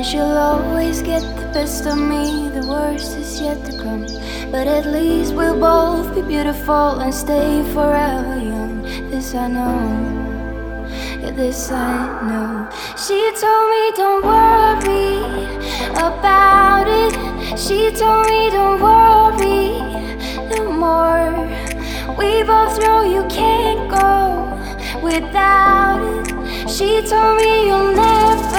And she'll always get the best of me. The worst is yet to come. But at least we'll both be beautiful and stay forever young. This I know. Yeah, this I know. She told me don't worry about it. She told me don't worry no more. We both know you can't go without it. She told me you'll never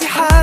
تحاول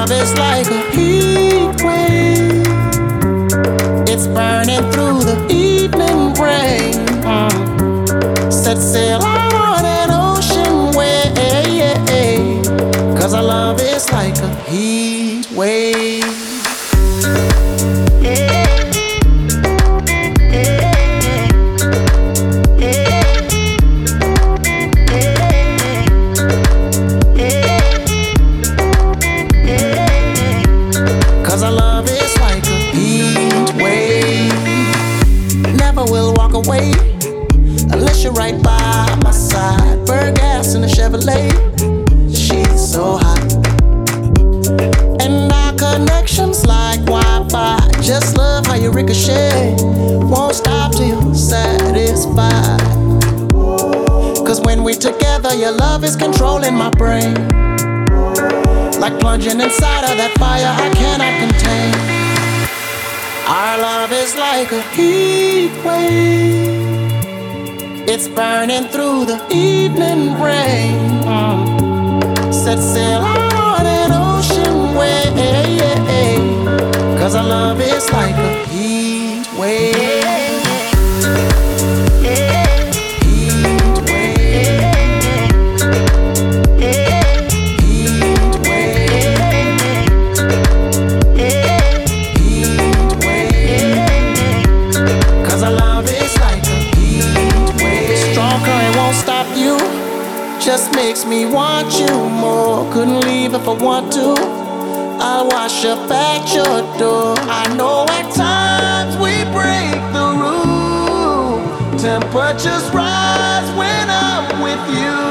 love is like a heat wave. It's burning through the evening rain. Mm. Set sail out on an ocean wave. Cause our love is like a heat wave. Your love is controlling my brain. Like plunging inside of that fire I cannot contain. Our love is like a heat wave. It's burning through the evening rain. Set sail on an ocean wave. Cause our love is like a just makes me want you more. Couldn't leave if I want to. I'll wash up at your door. I know at times we break the rule. Temperatures rise when I'm with you.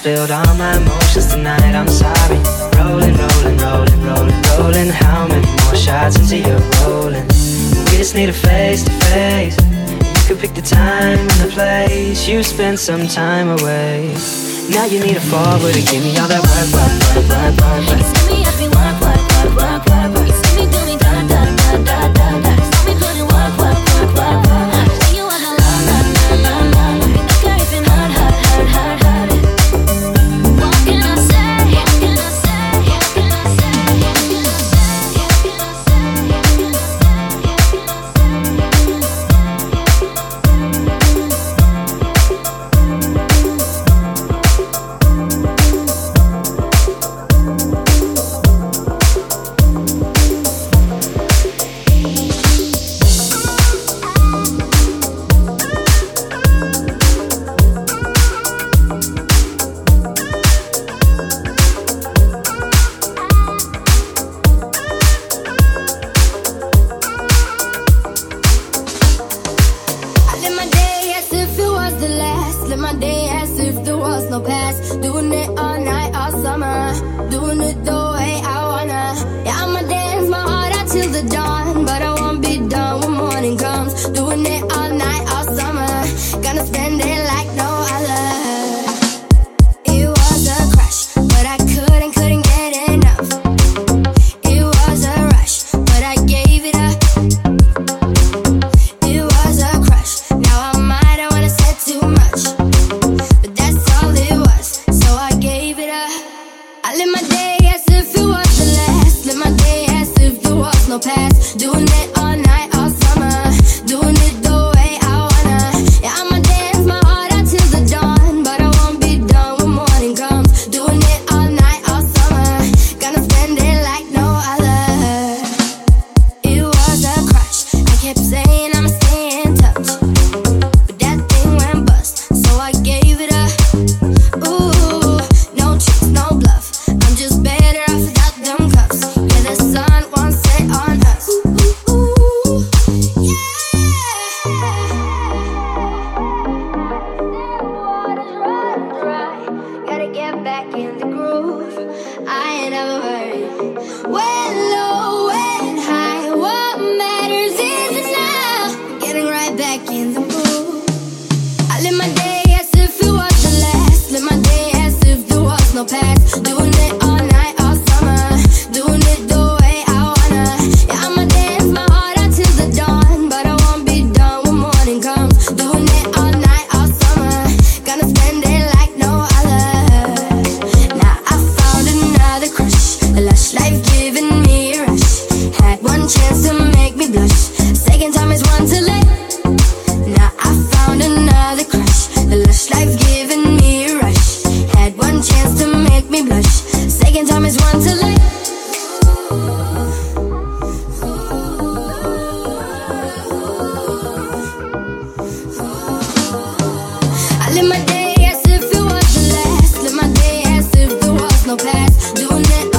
Spilled all my emotions tonight, I'm sorry. Rolling, rolling, rolling, rolling, rolling. How many more shots until you're rolling? We just need a face to face. You could pick the time and the place. You spend some time away. Now you need a forward to give me all that work, work, work, work, work, work. You see me, feel work, work, work, work, work, work. You see me do me da da da da da da. on it.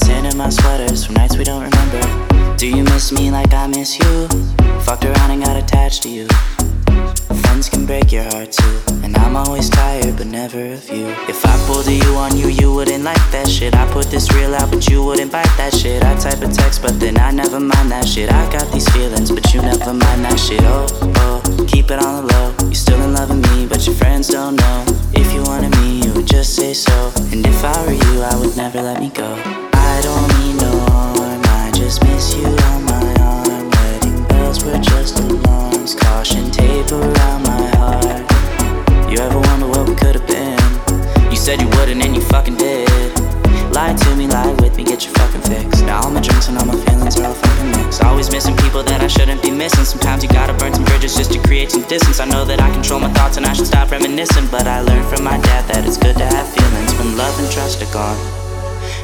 tin in my sweaters from nights we don't remember. Do you miss me like I miss you? Fucked around and got attached to you. Friends can break your heart too. And I'm always tired, but never of you. If I pulled a you on you, you wouldn't like that shit. I put this real out, but you wouldn't bite that shit. I type a text, but then I never mind that shit. I got these feelings, but you never mind that shit. Oh, oh, keep it on the low. You're still in love with me, but your friends don't know. If you wanted me, you would just say so. And if I were you, I would never let me go i just miss you on my own i'm waiting best with just a long caution tape around my heart you ever wonder where we could have been you said you wouldn't and you fucking did. Lie to me, lie with me, get your fucking fix. Now all my drinks and all my feelings are all fucking mixed. Always missing people that I shouldn't be missing. Sometimes you gotta burn some bridges just to create some distance. I know that I control my thoughts and I should stop reminiscing. But I learned from my dad that it's good to have feelings when love and trust are gone.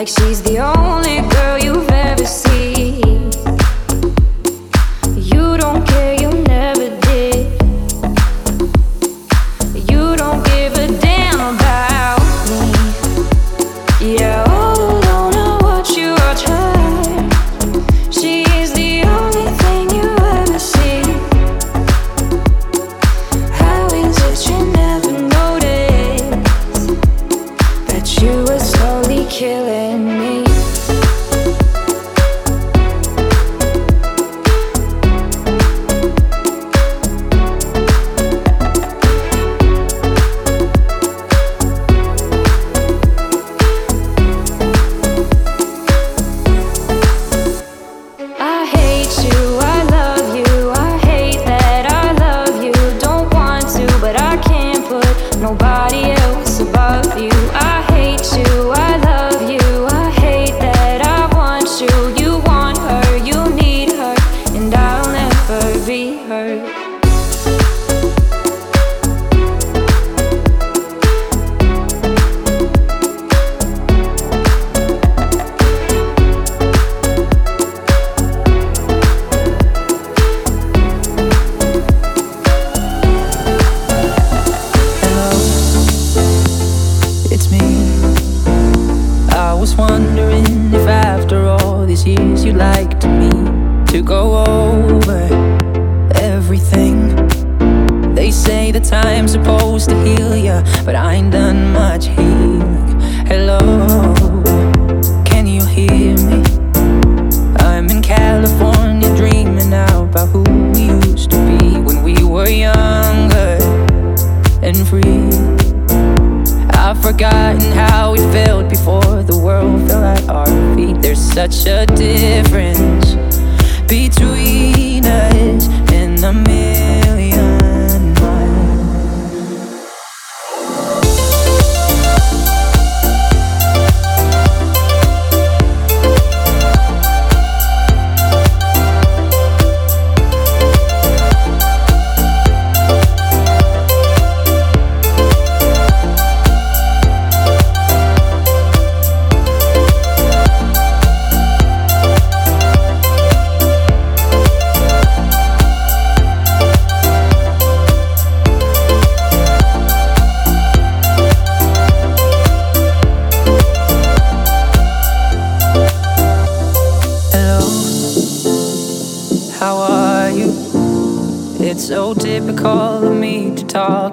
Like she's the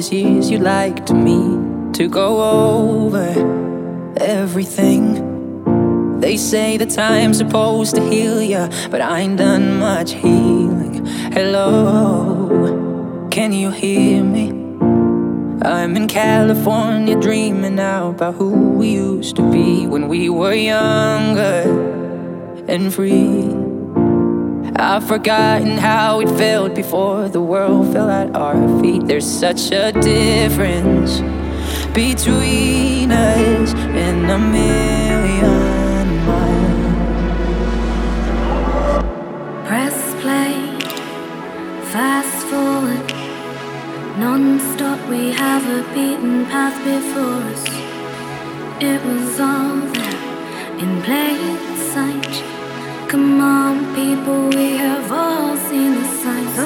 these years you'd like me to go over everything. They say the time's supposed to heal ya, but I ain't done much healing. Hello, can you hear me? I'm in California dreaming out about who we used to be when we were younger and free. I've forgotten how it felt before the world fell at our feet. There's such a difference between us and a million miles. Press play, fast forward, Non-stop we have a beaten path before us It was all there in plain sight Come on people, we have all seen the signs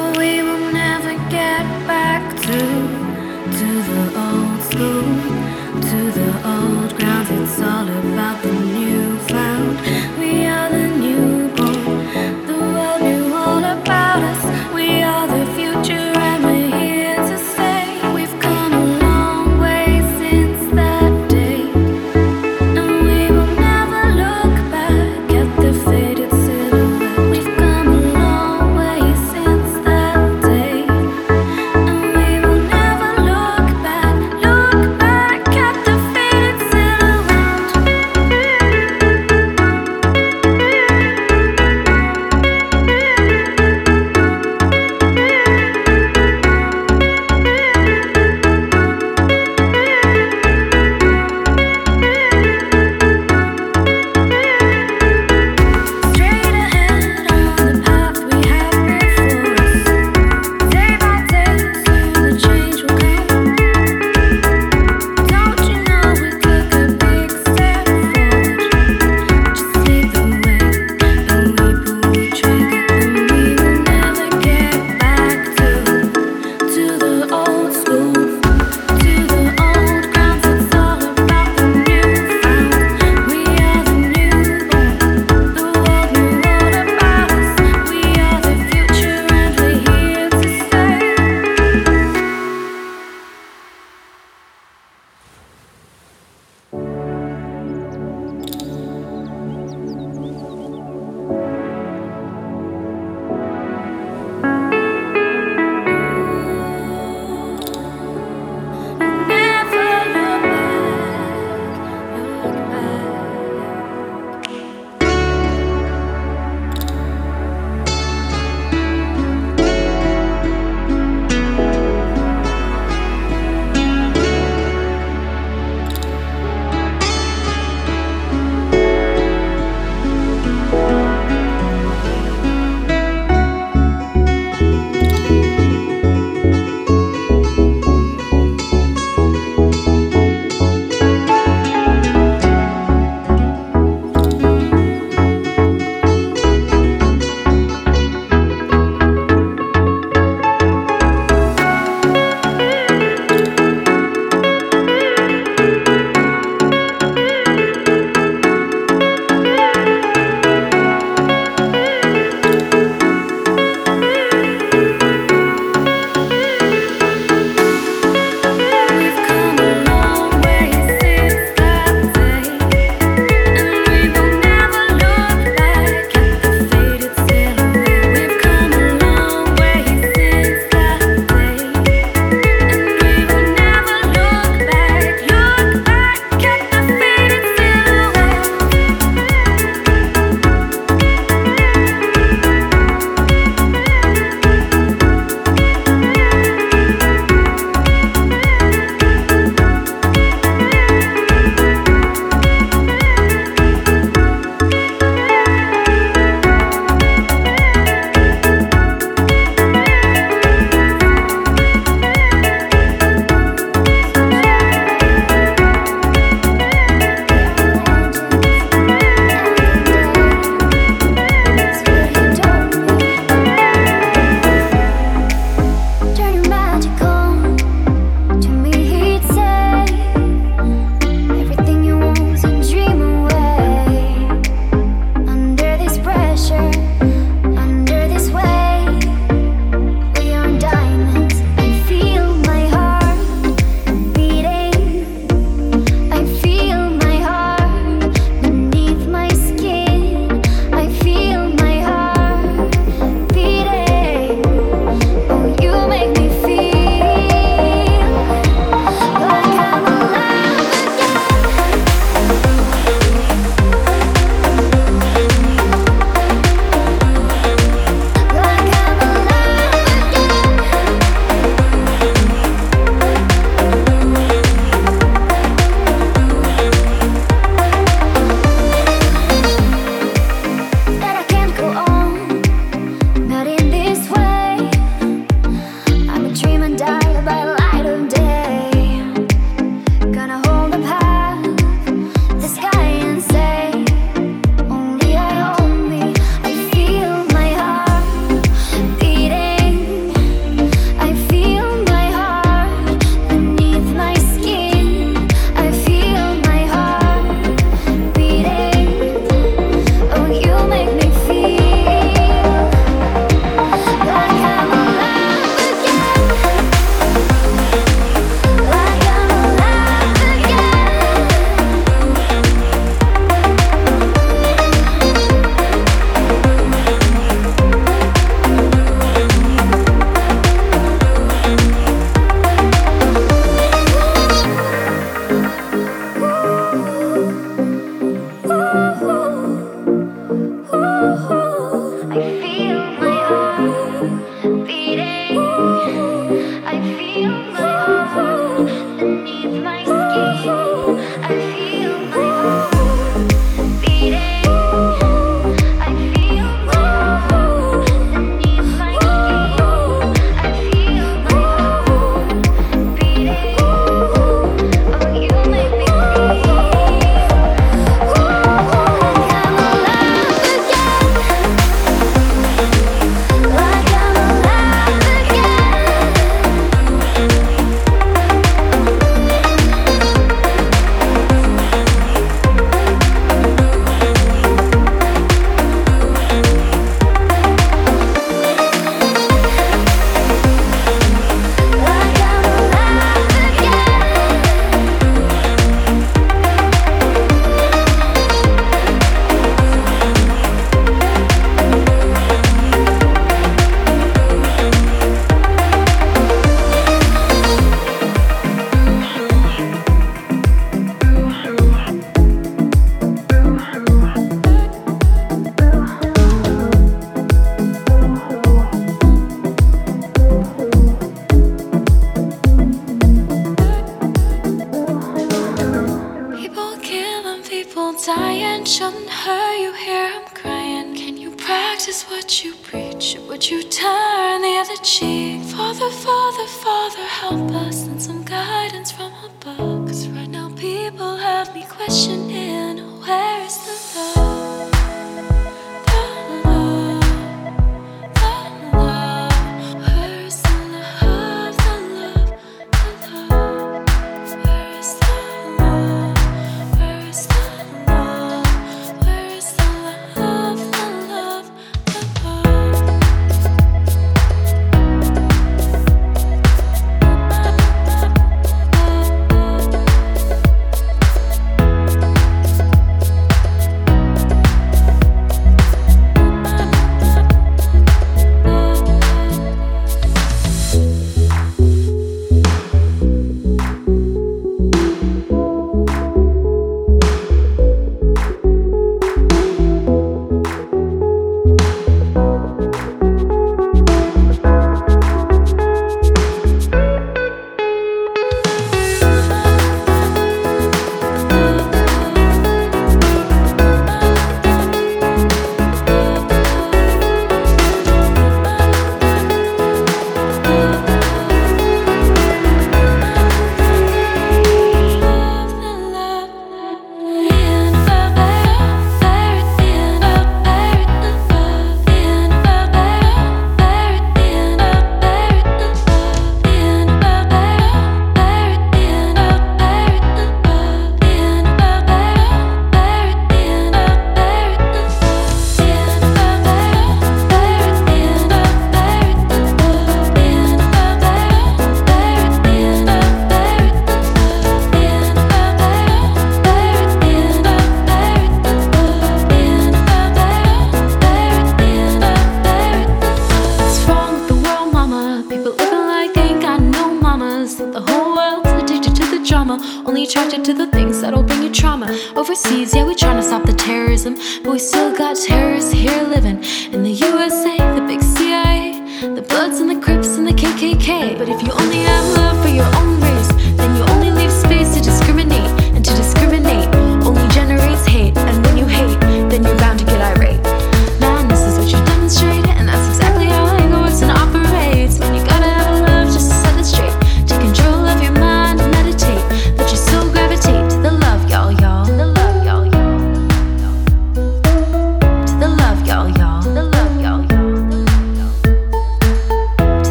got terrorists here living in the USA, the big CIA, the Bloods and the Crips and the KKK. But if you only have love for your own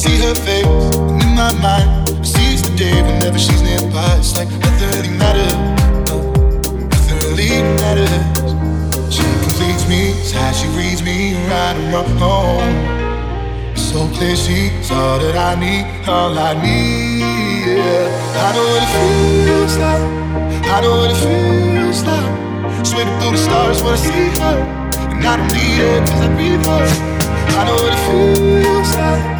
see her face, and in my mind, I seize the day whenever she's nearby. It's like nothing really matters, nothing really matters. She completes me, it's how she reads me, right and wrong. It's so clear she's all that I need, all I need. Yeah. I know what it feels like, I know what it feels like. Swimming through the stars when I see her, and I don't need it 'cause I breathe her. I know what it feels like.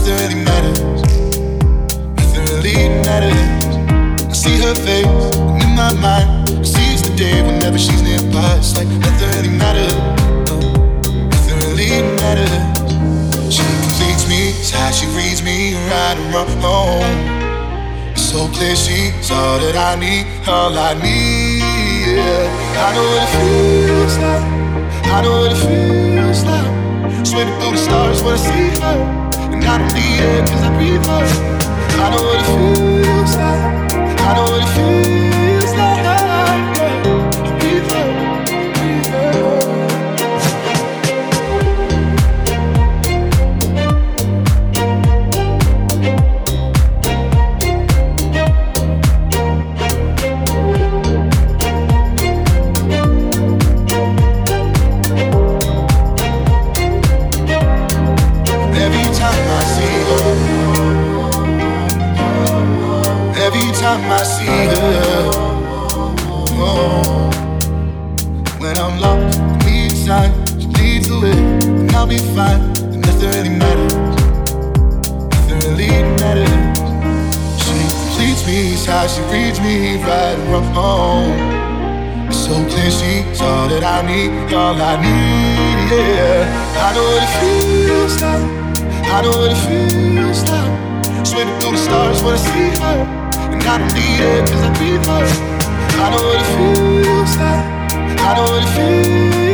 nothing really matters. Nothing really matters. I see her face, and in my mind, I seize the day whenever she's nearby. It's like nothing really matters. Nothing really matters. She completes me, it's how she reads me, right or wrong. It's so clear she's all that I need, all I need. Yeah. I know what it feels like. I know what it feels like. Swimming through the stars when I see her. Gotta leave cause I breathe her. I know what it feels like. I know what it feels be fine, and nothing really matters. Nothing really matters. She completes me, it's how she reads me right from home. It's so clear she's all that I need, all I need, yeah. I know what it feels like, I know what it feels like. Swimming through the stars when I see her, and I don't need it cause I need her. I know what it feels like, I know what it feels like.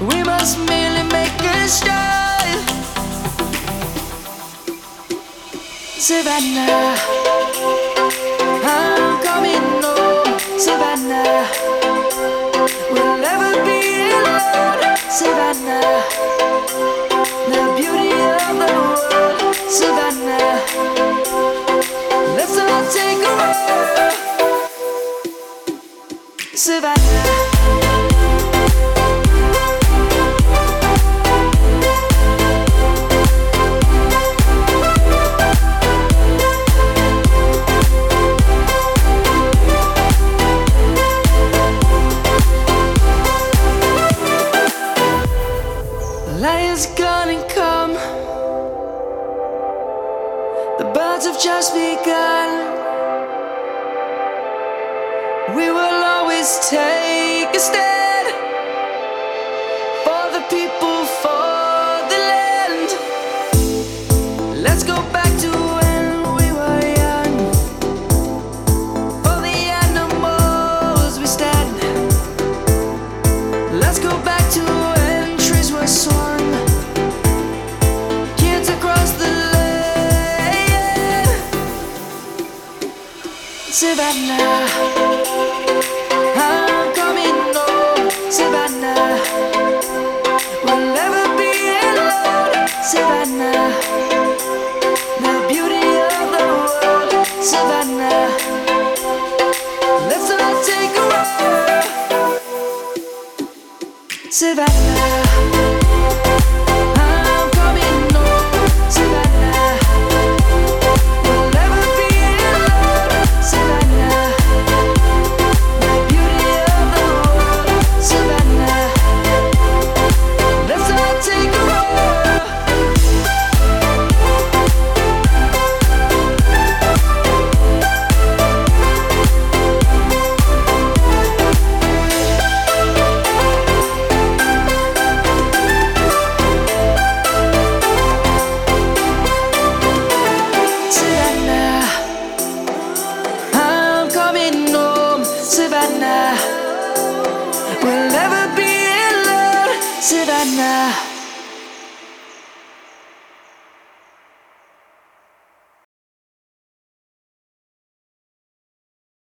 We must merely make a start. Savannah, I'm coming home. Savannah, we'll never be alone. Savannah, the beauty of the world. Savannah, let's all take a walk. Savannah. just begun. Savannah